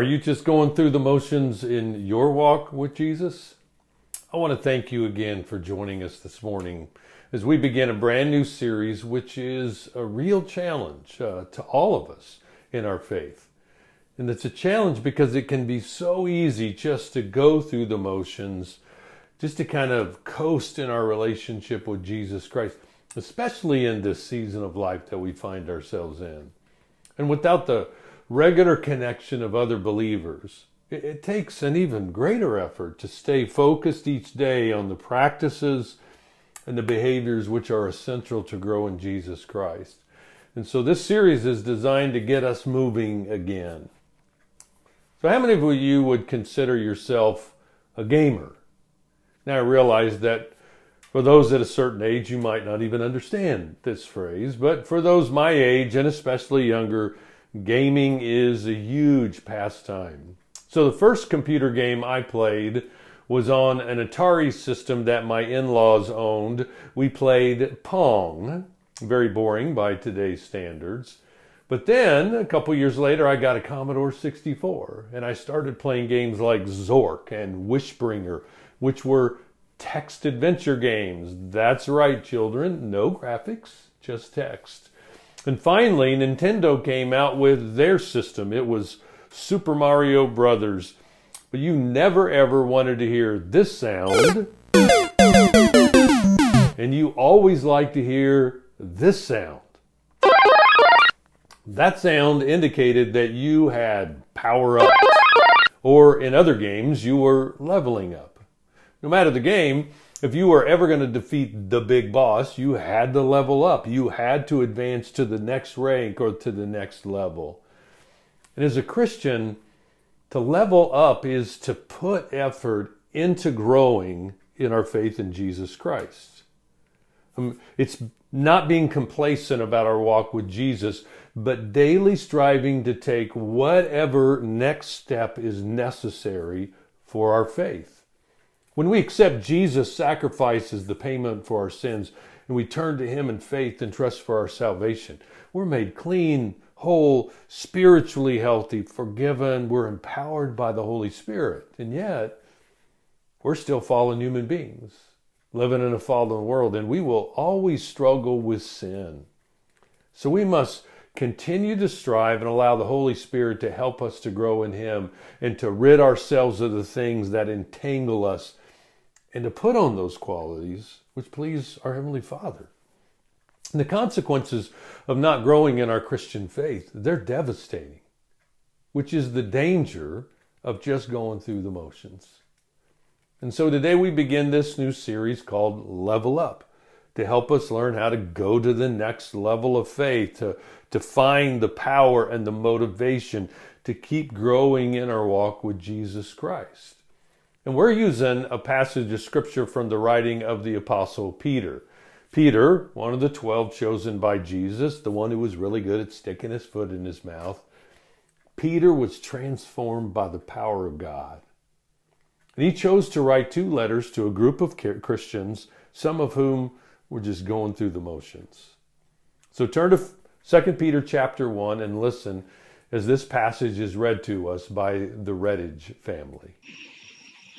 Are you just going through the motions in your walk with Jesus? I want to thank you again for joining us this morning as we begin a brand new series, which is a real challenge uh, to all of us in our faith. And it's a challenge because it can be so easy just to go through the motions, just to kind of coast in our relationship with Jesus Christ, especially in this season of life that we find ourselves in. And without the regular connection of other believers. It, it takes an even greater effort to stay focused each day on the practices and the behaviors which are essential to grow in Jesus Christ. And so this series is designed to get us moving again. So, how many of you would consider yourself a gamer? Now, I realize that for those at a certain age, you might not even understand this phrase, but for those my age and especially younger, gaming is a huge pastime. So the first computer game I played was on an Atari system that my in-laws owned. We played Pong, very boring by today's standards. But then a couple years later, I got a Commodore 64 and I started playing games like Zork and Wishbringer, which were text adventure games. That's right, children. No graphics, just text. And finally, Nintendo came out with their system. It was Super Mario Brothers. But you never ever wanted to hear this sound. And you always like to hear this sound. That sound indicated that you had power up. Or in other games, you were leveling up. No matter the game, if you were ever going to defeat the big boss, you had to level up. You had to advance to the next rank or to the next level. And as a Christian, to level up is to put effort into growing in our faith in Jesus Christ. Um, it's not being complacent about our walk with Jesus, but daily striving to take whatever next step is necessary for our faith. When we accept Jesus' sacrifice as the payment for our sins and we turn to Him in faith and trust for our salvation, we're made clean, whole, spiritually healthy, forgiven. We're empowered by the Holy Spirit. And yet, we're still fallen human beings living in a fallen world, and we will always struggle with sin. So we must continue to strive and allow the Holy Spirit to help us to grow in Him and to rid ourselves of the things that entangle us and to put on those qualities which please our Heavenly Father. And the consequences of not growing in our Christian faith, they're devastating, which is the danger of just going through the motions. And so today we begin this new series called Level Up to help us learn how to go to the next level of faith, to, to find the power and the motivation to keep growing in our walk with Jesus Christ. And we're using a passage of scripture from the writing of the Apostle Peter. Peter, one of the 12 chosen by Jesus, the one who was really good at sticking his foot in his mouth, Peter was transformed by the power of God. And he chose to write two letters to a group of Christians, some of whom were just going through the motions. So turn to 2 Peter chapter 1 and listen as this passage is read to us by the Redditch family.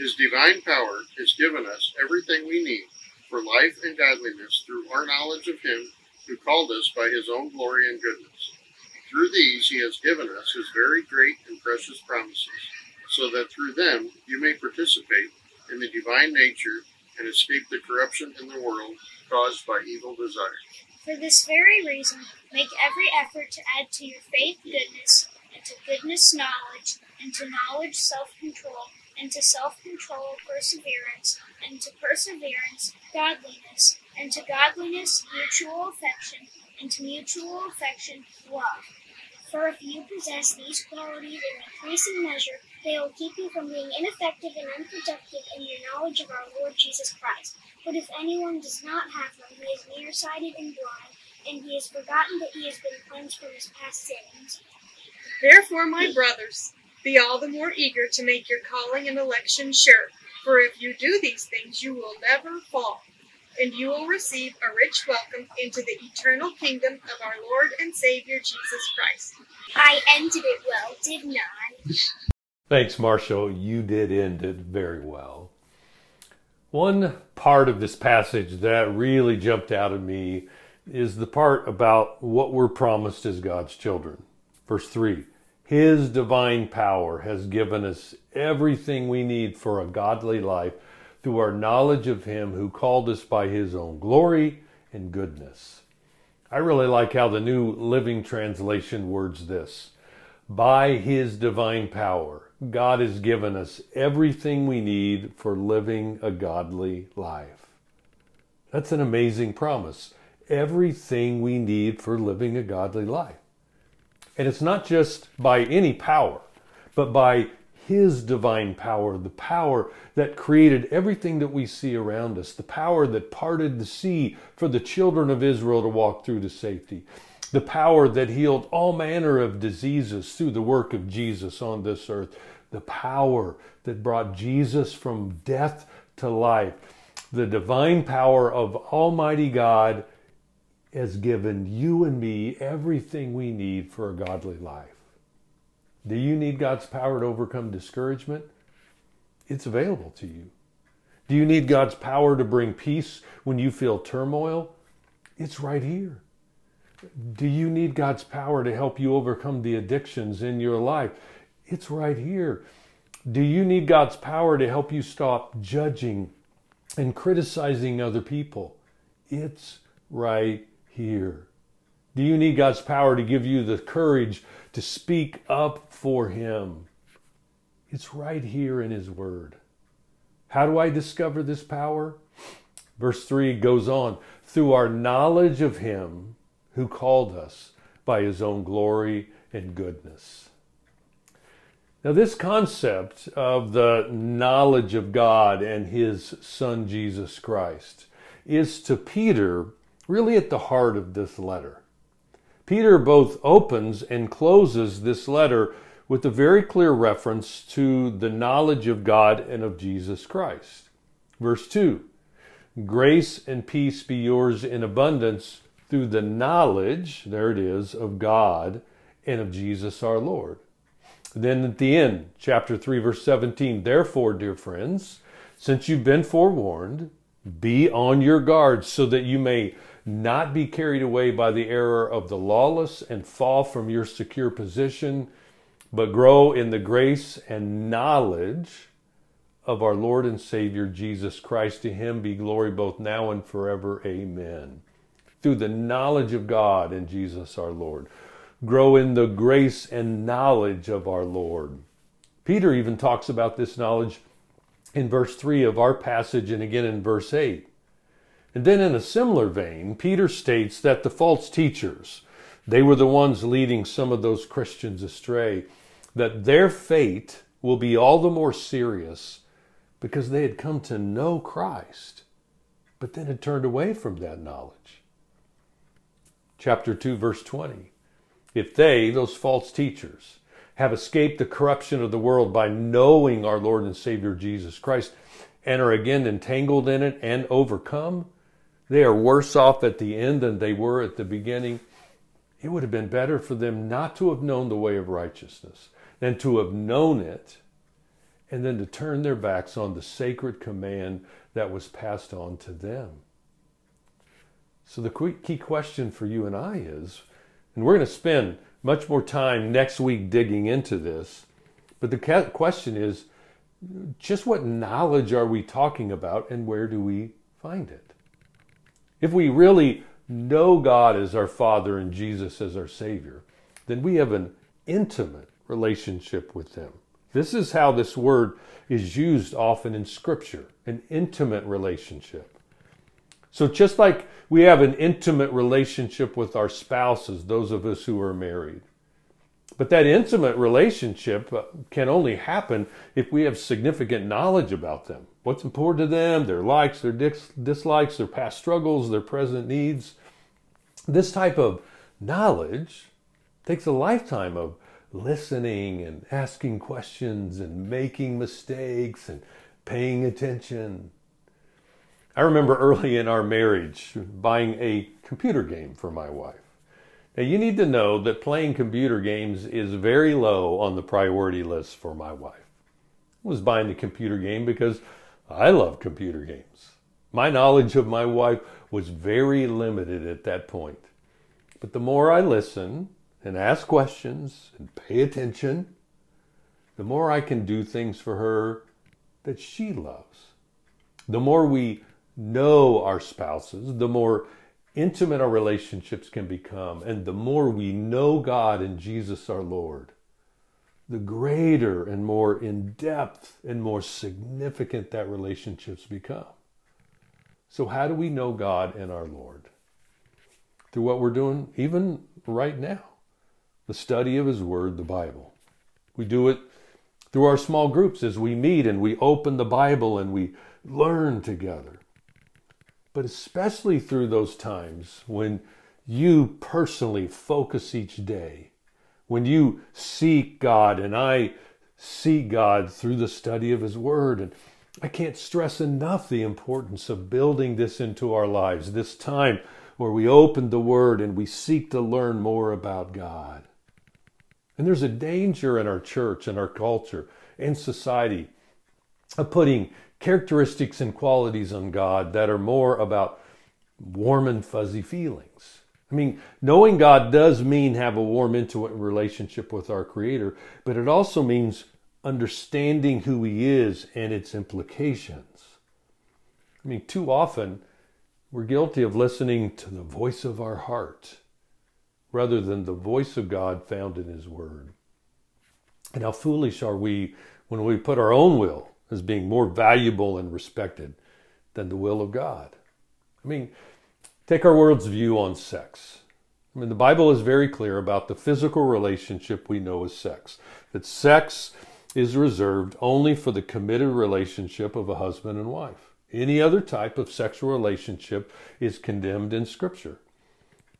His divine power has given us everything we need for life and godliness through our knowledge of Him who called us by His own glory and goodness. Through these He has given us His very great and precious promises, so that through them you may participate in the divine nature and escape the corruption in the world caused by evil desires. For this very reason, make every effort to add to your faith goodness, and to goodness knowledge, and to knowledge self control and to self control, perseverance, and to perseverance, godliness, and to godliness, mutual affection, and to mutual affection, love. For if you possess these qualities in increasing measure, they will keep you from being ineffective and unproductive in your knowledge of our Lord Jesus Christ. But if anyone does not have them, he is nearsighted and blind, and he has forgotten that he has been cleansed from his past sins. Therefore, my brothers, be all the more eager to make your calling and election sure, for if you do these things, you will never fall, and you will receive a rich welcome into the eternal kingdom of our Lord and Savior Jesus Christ. I ended it well, didn't I? Thanks, Marshall. You did end it very well. One part of this passage that really jumped out at me is the part about what we're promised as God's children. Verse 3 His divine power has given us everything we need for a godly life through our knowledge of Him who called us by His own glory and goodness. I really like how the New Living Translation words this By His divine power God has given us everything we need for living a godly life. That's an amazing promise. Everything we need for living a godly life. And it's not just by any power, but by His divine power, the power that created everything that we see around us, the power that parted the sea for the children of Israel to walk through to safety, the power that healed all manner of diseases through the work of Jesus on this earth, the power that brought Jesus from death to life, the divine power of Almighty God has given you and me everything we need for a godly life. Do you need God's power to overcome discouragement? It's available to you. Do you need God's power to bring peace when you feel turmoil? It's right here. Do you need God's power to help you overcome the addictions in your life? It's right here. Do you need God's power to help you stop judging and criticizing other people? It's right here. Do you need God's power to give you the courage to speak up for Him? It's right here in His Word. How do I discover this power? Verse 3 goes on through our knowledge of Him who called us by His own glory and goodness. Now, this concept of the knowledge of God and His Son Jesus Christ is to Peter really at the heart of this letter. Peter both opens and closes this letter with a very clear reference to the knowledge of God and of Jesus Christ. Verse 2 Grace and peace be yours in abundance through the knowledge, there it is, of God and of Jesus our Lord. Then at the end, chapter 3, verse 17, therefore, dear friends, since you've been forewarned, be on your guard so that you may not be carried away by the error of the lawless and fall from your secure position, but grow in the grace and knowledge of our Lord and Savior Jesus Christ. To him be glory both now and forever. Amen. Through the knowledge of God and Jesus our Lord grow in the grace and knowledge of our Lord. Peter even talks about this knowledge in verse 3 of our passage and again in verse 8. And then in a similar vein, Peter states that the false teachers, they were the ones leading some of those Christians astray, that their fate will be all the more serious because they had come to know Christ, but then had turned away from that knowledge. Chapter 2, verse 20. If they, those false teachers, have escaped the corruption of the world by knowing our Lord and Savior Jesus Christ and are again entangled in it and overcome, they are worse off at the end than they were at the beginning. It would have been better for them not to have known the way of righteousness than to have known it and then to turn their backs on the sacred command that was passed on to them. So, the key question for you and I is and we're going to spend much more time next week digging into this. But the question is just what knowledge are we talking about and where do we find it? If we really know God as our Father and Jesus as our Savior, then we have an intimate relationship with Him. This is how this word is used often in Scripture an intimate relationship. So, just like we have an intimate relationship with our spouses, those of us who are married, but that intimate relationship can only happen if we have significant knowledge about them. What's important to them, their likes, their dis- dislikes, their past struggles, their present needs. This type of knowledge takes a lifetime of listening and asking questions and making mistakes and paying attention. I remember early in our marriage buying a computer game for my wife. Now, you need to know that playing computer games is very low on the priority list for my wife. I was buying a computer game because I love computer games. My knowledge of my wife was very limited at that point. But the more I listen and ask questions and pay attention, the more I can do things for her that she loves. The more we know our spouses, the more intimate our relationships can become. And the more we know God and Jesus our Lord, the greater and more in depth and more significant that relationships become. So, how do we know God and our Lord? Through what we're doing, even right now the study of His Word, the Bible. We do it through our small groups as we meet and we open the Bible and we learn together. But especially through those times when you personally focus each day, when you seek God and I seek God through the study of His Word. And I can't stress enough the importance of building this into our lives, this time where we open the Word and we seek to learn more about God. And there's a danger in our church and our culture and society of putting characteristics and qualities on God that are more about warm and fuzzy feelings. I mean, knowing God does mean have a warm, intimate relationship with our Creator, but it also means understanding who He is and its implications. I mean, too often we're guilty of listening to the voice of our heart rather than the voice of God found in His Word. And how foolish are we when we put our own will as being more valuable and respected than the will of God? I mean, take our world's view on sex. I mean, the Bible is very clear about the physical relationship we know as sex, that sex is reserved only for the committed relationship of a husband and wife. Any other type of sexual relationship is condemned in Scripture.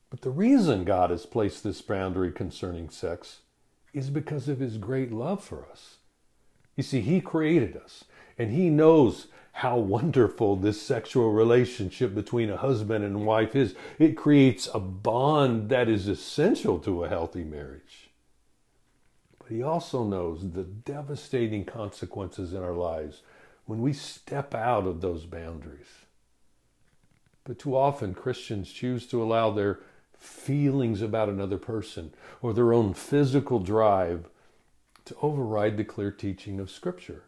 But the reason God has placed this boundary concerning sex is because of his great love for us. You see, he created us, and he knows how wonderful this sexual relationship between a husband and wife is. It creates a bond that is essential to a healthy marriage. But he also knows the devastating consequences in our lives when we step out of those boundaries. But too often Christians choose to allow their feelings about another person or their own physical drive to override the clear teaching of Scripture.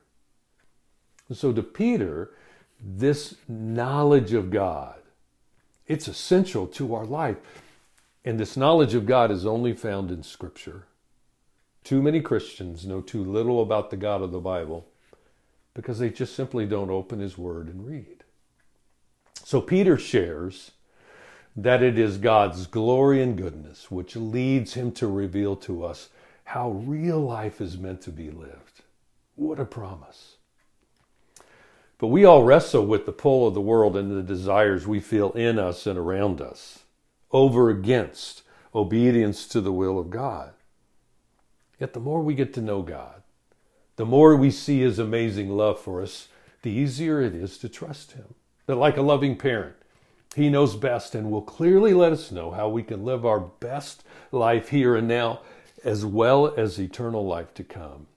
And so to Peter, this knowledge of God, it's essential to our life. And this knowledge of God is only found in Scripture. Too many Christians know too little about the God of the Bible because they just simply don't open His Word and read. So Peter shares that it is God's glory and goodness which leads him to reveal to us how real life is meant to be lived. What a promise. But we all wrestle with the pull of the world and the desires we feel in us and around us, over against obedience to the will of God. Yet the more we get to know God, the more we see His amazing love for us, the easier it is to trust Him. That, like a loving parent, he knows best and will clearly let us know how we can live our best life here and now, as well as eternal life to come.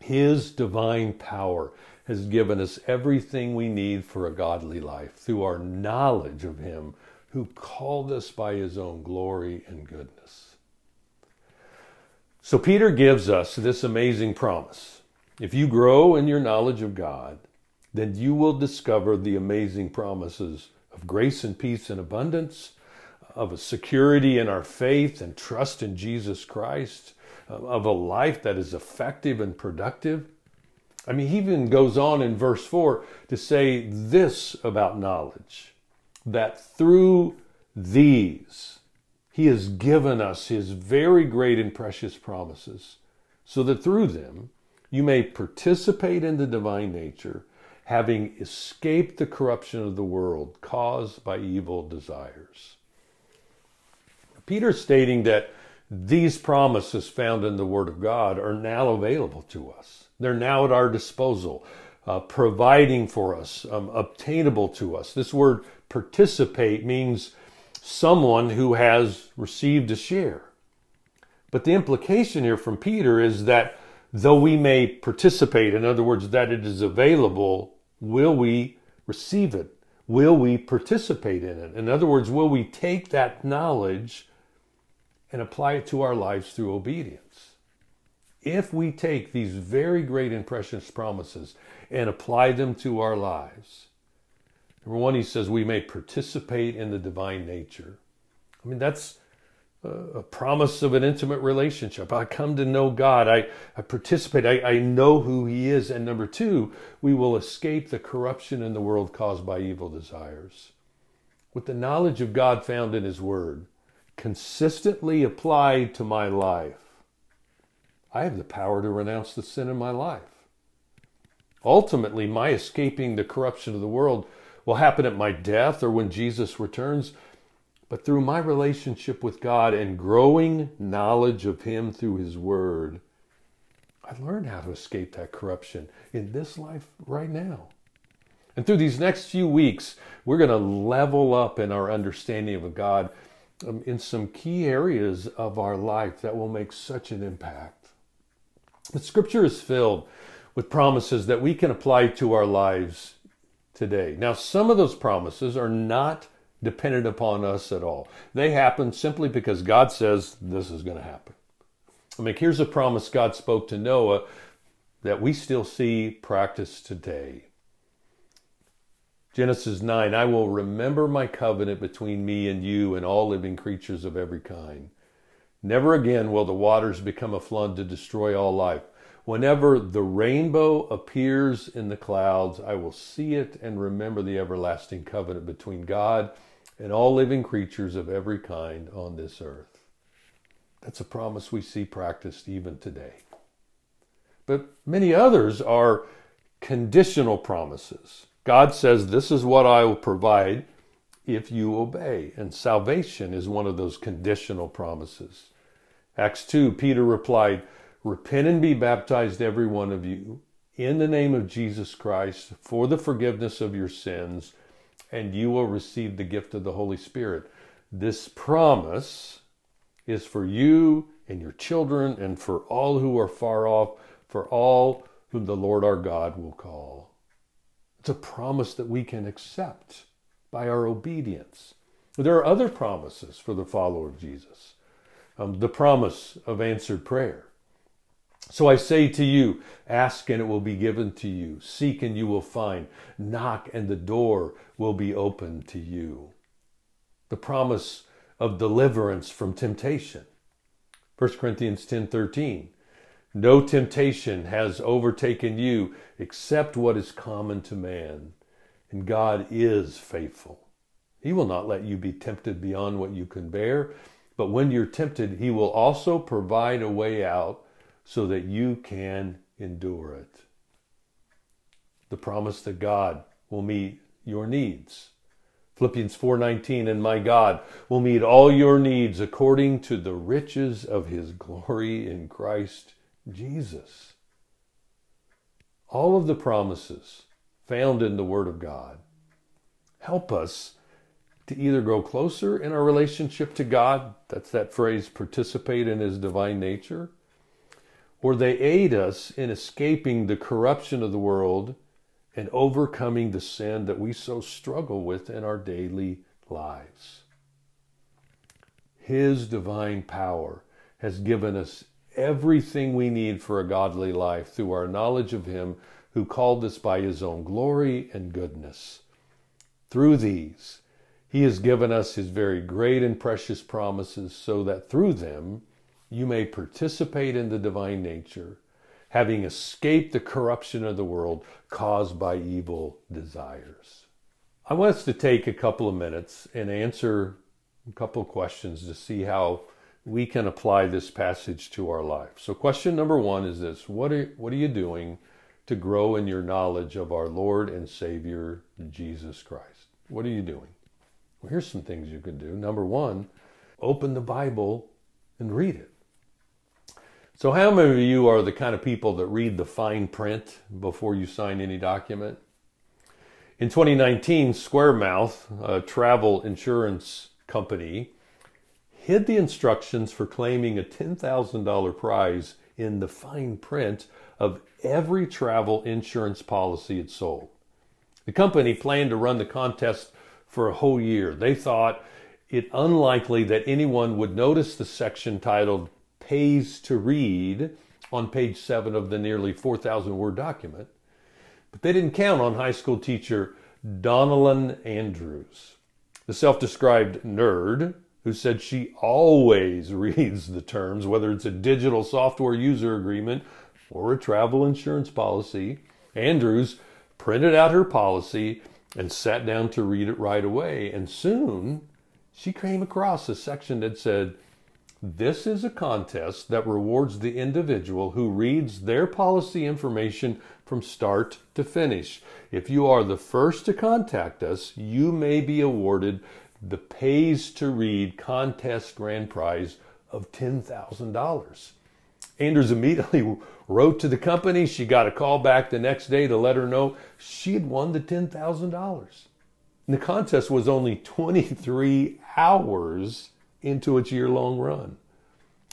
His divine power has given us everything we need for a godly life through our knowledge of Him who called us by His own glory and goodness. So, Peter gives us this amazing promise. If you grow in your knowledge of God, then you will discover the amazing promises of grace and peace and abundance, of a security in our faith and trust in Jesus Christ, of a life that is effective and productive. I mean, he even goes on in verse 4 to say this about knowledge that through these he has given us his very great and precious promises, so that through them you may participate in the divine nature having escaped the corruption of the world caused by evil desires. Peter's stating that these promises found in the Word of God are now available to us. They're now at our disposal, uh, providing for us, um, obtainable to us. This word participate means someone who has received a share. But the implication here from Peter is that though we may participate, in other words, that it is available, will we receive it? Will we participate in it? In other words, will we take that knowledge and apply it to our lives through obedience? If we take these very great and precious promises and apply them to our lives, number one, he says we may participate in the divine nature. I mean, that's a promise of an intimate relationship. I come to know God. I, I participate. I, I know who He is. And number two, we will escape the corruption in the world caused by evil desires. With the knowledge of God found in His Word, consistently applied to my life, I have the power to renounce the sin in my life. Ultimately, my escaping the corruption of the world will happen at my death or when Jesus returns but through my relationship with God and growing knowledge of Him through His Word, I learned how to escape that corruption in this life right now. And through these next few weeks, we're going to level up in our understanding of God um, in some key areas of our life that will make such an impact. The scripture is filled with promises that we can apply to our lives today. Now, some of those promises are not dependent upon us at all. They happen simply because God says this is going to happen. I mean, here's a promise God spoke to Noah that we still see practiced today. Genesis 9 I will remember my covenant between me and you and all living creatures of every kind. Never again will the waters become a flood to destroy all life. Whenever the rainbow appears in the clouds, I will see it and remember the everlasting covenant between God and all living creatures of every kind on this earth. That's a promise we see practiced even today. But many others are conditional promises. God says, This is what I will provide if you obey. And salvation is one of those conditional promises. Acts 2, Peter replied, Repent and be baptized, every one of you, in the name of Jesus Christ, for the forgiveness of your sins and you will receive the gift of the Holy Spirit. This promise is for you and your children and for all who are far off, for all whom the Lord our God will call. It's a promise that we can accept by our obedience. There are other promises for the follower of Jesus. Um, the promise of answered prayer. So I say to you, ask and it will be given to you. Seek and you will find. Knock and the door will be opened to you. The promise of deliverance from temptation. 1 Corinthians 10:13. No temptation has overtaken you except what is common to man, and God is faithful. He will not let you be tempted beyond what you can bear, but when you're tempted, he will also provide a way out so that you can endure it. The promise that God will meet your needs. Philippians 4:19 and my God will meet all your needs according to the riches of his glory in Christ Jesus. All of the promises found in the word of God help us to either grow closer in our relationship to God, that's that phrase participate in his divine nature, or they aid us in escaping the corruption of the world and overcoming the sin that we so struggle with in our daily lives. His divine power has given us everything we need for a godly life through our knowledge of Him who called us by His own glory and goodness. Through these, He has given us His very great and precious promises so that through them, you may participate in the divine nature, having escaped the corruption of the world caused by evil desires. I want us to take a couple of minutes and answer a couple of questions to see how we can apply this passage to our life. So, question number one is this What are, what are you doing to grow in your knowledge of our Lord and Savior, Jesus Christ? What are you doing? Well, here's some things you can do. Number one, open the Bible and read it. So, how many of you are the kind of people that read the fine print before you sign any document? In 2019, Squaremouth, a travel insurance company, hid the instructions for claiming a $10,000 prize in the fine print of every travel insurance policy it sold. The company planned to run the contest for a whole year. They thought it unlikely that anyone would notice the section titled Pays to Read on page 7 of the nearly 4,000 word document. But they didn't count on high school teacher Donelan Andrews, the self described nerd who said she always reads the terms, whether it's a digital software user agreement or a travel insurance policy. Andrews printed out her policy and sat down to read it right away. And soon she came across a section that said, This is a contest that rewards the individual who reads their policy information from start to finish. If you are the first to contact us, you may be awarded the Pays to Read contest grand prize of $10,000. Andrews immediately wrote to the company. She got a call back the next day to let her know she had won the $10,000. And the contest was only 23 hours into its year long run.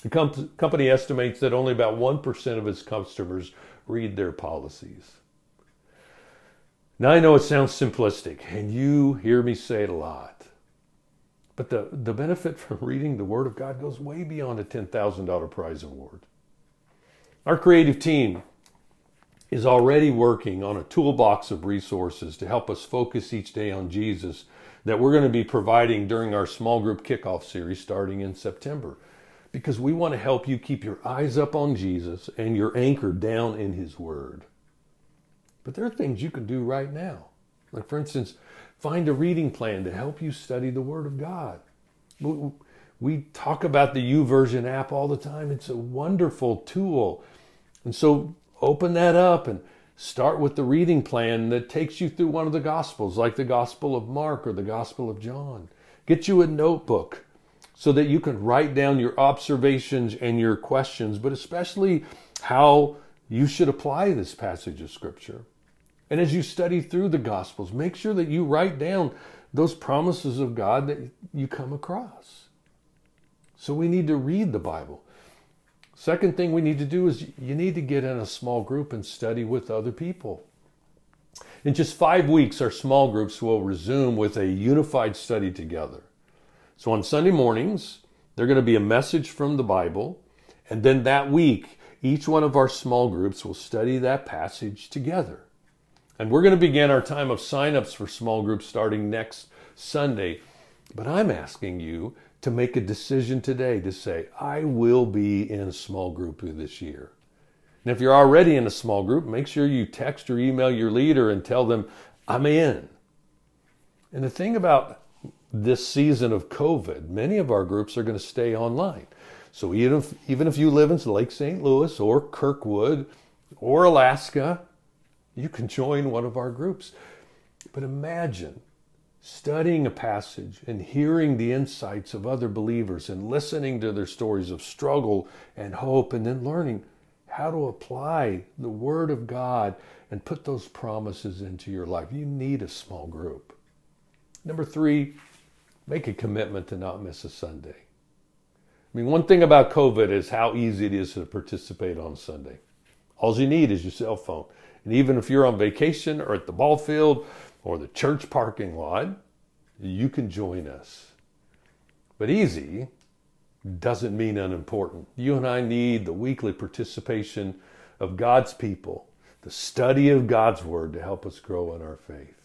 The com- company estimates that only about 1% of its customers read their policies. Now, I know it sounds simplistic, and you hear me say it a lot. But the, the benefit from reading the Word of God goes way beyond a $10,000 prize award. Our creative team is already working on a toolbox of resources to help us focus each day on Jesus that we're going to be providing during our small group kickoff series starting in September. Because we want to help you keep your eyes up on Jesus and your anchor down in His Word. But there are things you can do right now. Like, for instance, find a reading plan to help you study the Word of God. We talk about the YouVersion app all the time. It's a wonderful tool. And so open that up and start with the reading plan that takes you through one of the Gospels, like the Gospel of Mark or the Gospel of John. Get you a notebook so that you can write down your observations and your questions, but especially how you should apply this passage of Scripture. And as you study through the Gospels, make sure that you write down those promises of God that you come across. So we need to read the Bible. Second thing we need to do is you need to get in a small group and study with other people. In just five weeks, our small groups will resume with a unified study together. So on Sunday mornings, they're going to be a message from the Bible. And then that week, each one of our small groups will study that passage together. And we're going to begin our time of signups for small groups starting next Sunday. But I'm asking you to make a decision today to say, I will be in a small group this year. And if you're already in a small group, make sure you text or email your leader and tell them, I'm in. And the thing about this season of COVID, many of our groups are going to stay online. So even if, even if you live in Lake St. Louis or Kirkwood or Alaska, you can join one of our groups. But imagine studying a passage and hearing the insights of other believers and listening to their stories of struggle and hope, and then learning how to apply the Word of God and put those promises into your life. You need a small group. Number three, make a commitment to not miss a Sunday. I mean, one thing about COVID is how easy it is to participate on Sunday. All you need is your cell phone. And even if you're on vacation or at the ball field or the church parking lot, you can join us. But easy doesn't mean unimportant. You and I need the weekly participation of God's people, the study of God's Word to help us grow in our faith.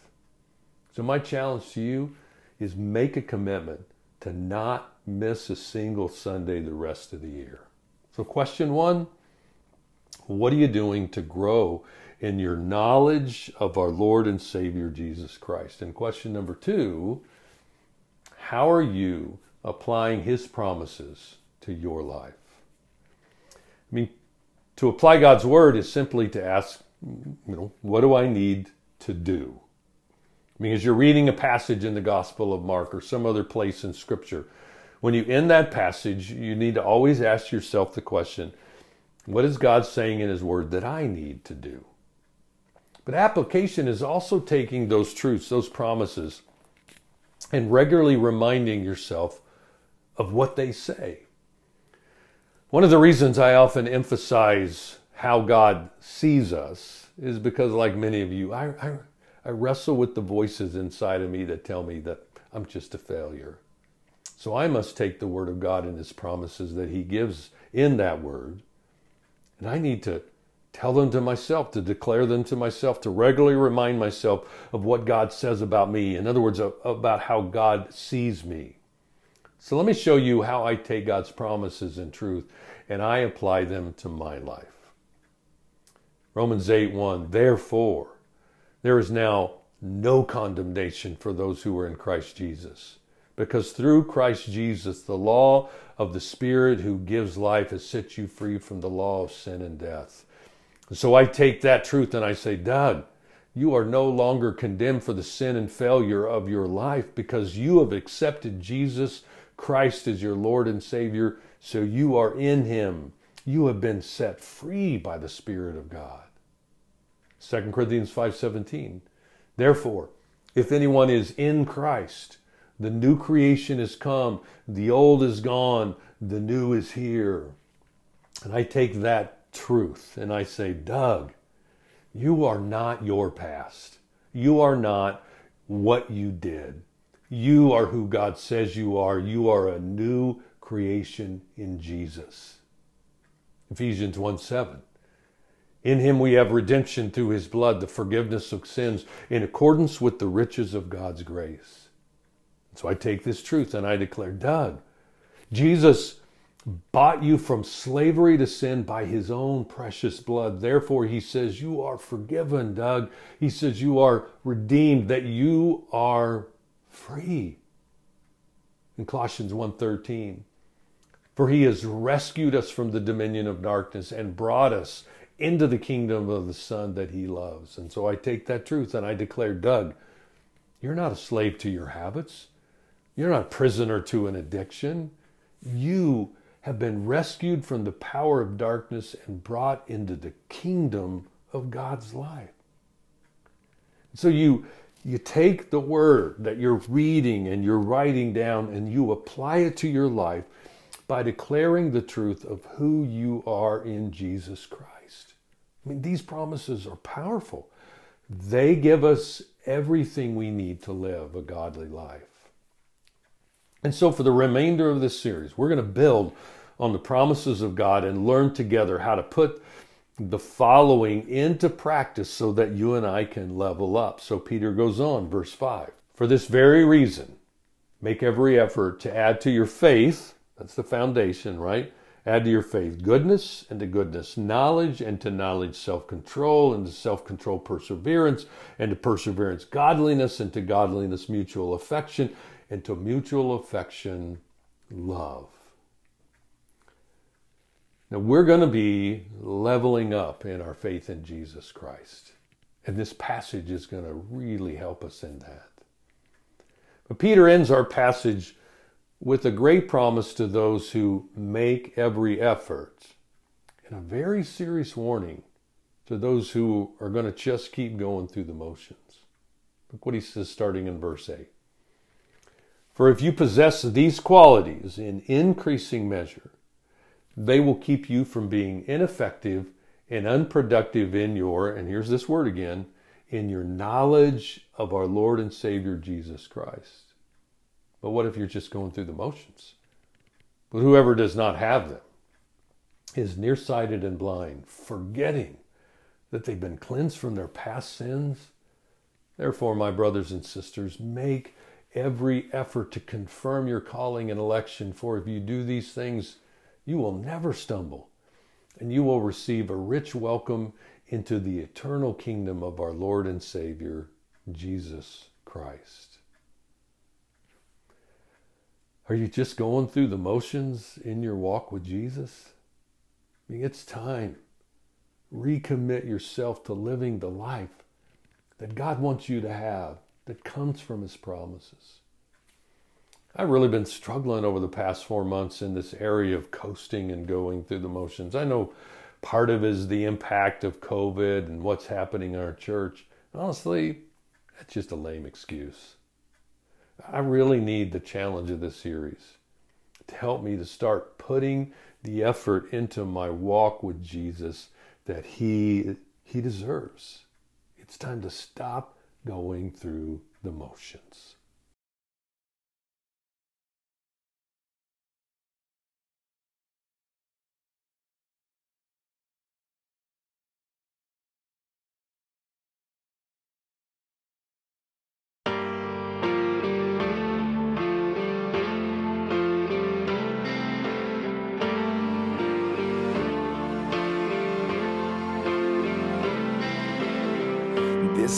So, my challenge to you is make a commitment to not miss a single Sunday the rest of the year. So, question one what are you doing to grow in your knowledge of our Lord and Savior Jesus Christ. And question number two how are you applying His promises to your life? I mean, to apply God's Word is simply to ask, you know, what do I need to do? I mean, as you're reading a passage in the Gospel of Mark or some other place in Scripture, when you end that passage, you need to always ask yourself the question, what is God saying in His Word that I need to do? But application is also taking those truths, those promises, and regularly reminding yourself of what they say. One of the reasons I often emphasize how God sees us is because, like many of you, I, I, I wrestle with the voices inside of me that tell me that I'm just a failure. So I must take the Word of God and His promises that He gives in that Word, and I need to tell them to myself, to declare them to myself, to regularly remind myself of what God says about me. In other words, about how God sees me. So let me show you how I take God's promises in truth and I apply them to my life. Romans 8 1 Therefore, there is now no condemnation for those who are in Christ Jesus. Because through Christ Jesus, the law of the Spirit who gives life has set you free from the law of sin and death. So I take that truth and I say, Doug, you are no longer condemned for the sin and failure of your life because you have accepted Jesus Christ as your Lord and Savior, so you are in him. You have been set free by the Spirit of God. 2 Corinthians 5:17. Therefore, if anyone is in Christ, the new creation is come, the old is gone, the new is here. And I take that truth and I say, Doug, you are not your past. You are not what you did. You are who God says you are. You are a new creation in Jesus. Ephesians 1 7. In him we have redemption through his blood, the forgiveness of sins, in accordance with the riches of God's grace. So I take this truth and I declare, Doug, Jesus bought you from slavery to sin by his own precious blood. Therefore, he says, You are forgiven, Doug. He says, You are redeemed, that you are free. In Colossians 1:13, for he has rescued us from the dominion of darkness and brought us into the kingdom of the son that he loves. And so I take that truth and I declare, Doug, you're not a slave to your habits. You're not a prisoner to an addiction. You have been rescued from the power of darkness and brought into the kingdom of God's life. So you you take the word that you're reading and you're writing down and you apply it to your life by declaring the truth of who you are in Jesus Christ. I mean, these promises are powerful. They give us everything we need to live a godly life. And so, for the remainder of this series, we're going to build on the promises of God and learn together how to put the following into practice so that you and I can level up. So Peter goes on, verse 5. For this very reason, make every effort to add to your faith, that's the foundation, right? Add to your faith goodness, and to goodness knowledge, and to knowledge self control, and to self control perseverance, and to perseverance godliness, and to godliness mutual affection, and to mutual affection love. Now, we're going to be leveling up in our faith in Jesus Christ. And this passage is going to really help us in that. But Peter ends our passage with a great promise to those who make every effort and a very serious warning to those who are going to just keep going through the motions. Look what he says starting in verse 8. For if you possess these qualities in increasing measure, they will keep you from being ineffective and unproductive in your, and here's this word again, in your knowledge of our Lord and Savior Jesus Christ. But what if you're just going through the motions? But whoever does not have them is nearsighted and blind, forgetting that they've been cleansed from their past sins. Therefore, my brothers and sisters, make every effort to confirm your calling and election, for if you do these things, you will never stumble, and you will receive a rich welcome into the eternal kingdom of our Lord and Savior, Jesus Christ. Are you just going through the motions in your walk with Jesus? I mean, it's time. Recommit yourself to living the life that God wants you to have that comes from His promises. I've really been struggling over the past four months in this area of coasting and going through the motions. I know part of is the impact of COVID and what's happening in our church. Honestly, that's just a lame excuse. I really need the challenge of this series to help me to start putting the effort into my walk with Jesus that he he deserves. It's time to stop going through the motions.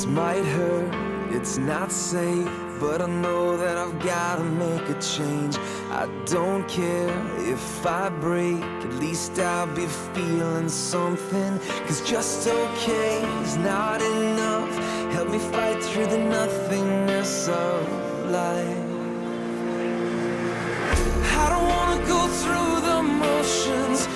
might hurt, it's not safe, but I know that I've gotta make a change. I don't care if I break, at least I'll be feeling something. Cause just okay is not enough. Help me fight through the nothingness of life. I don't wanna go through the motions.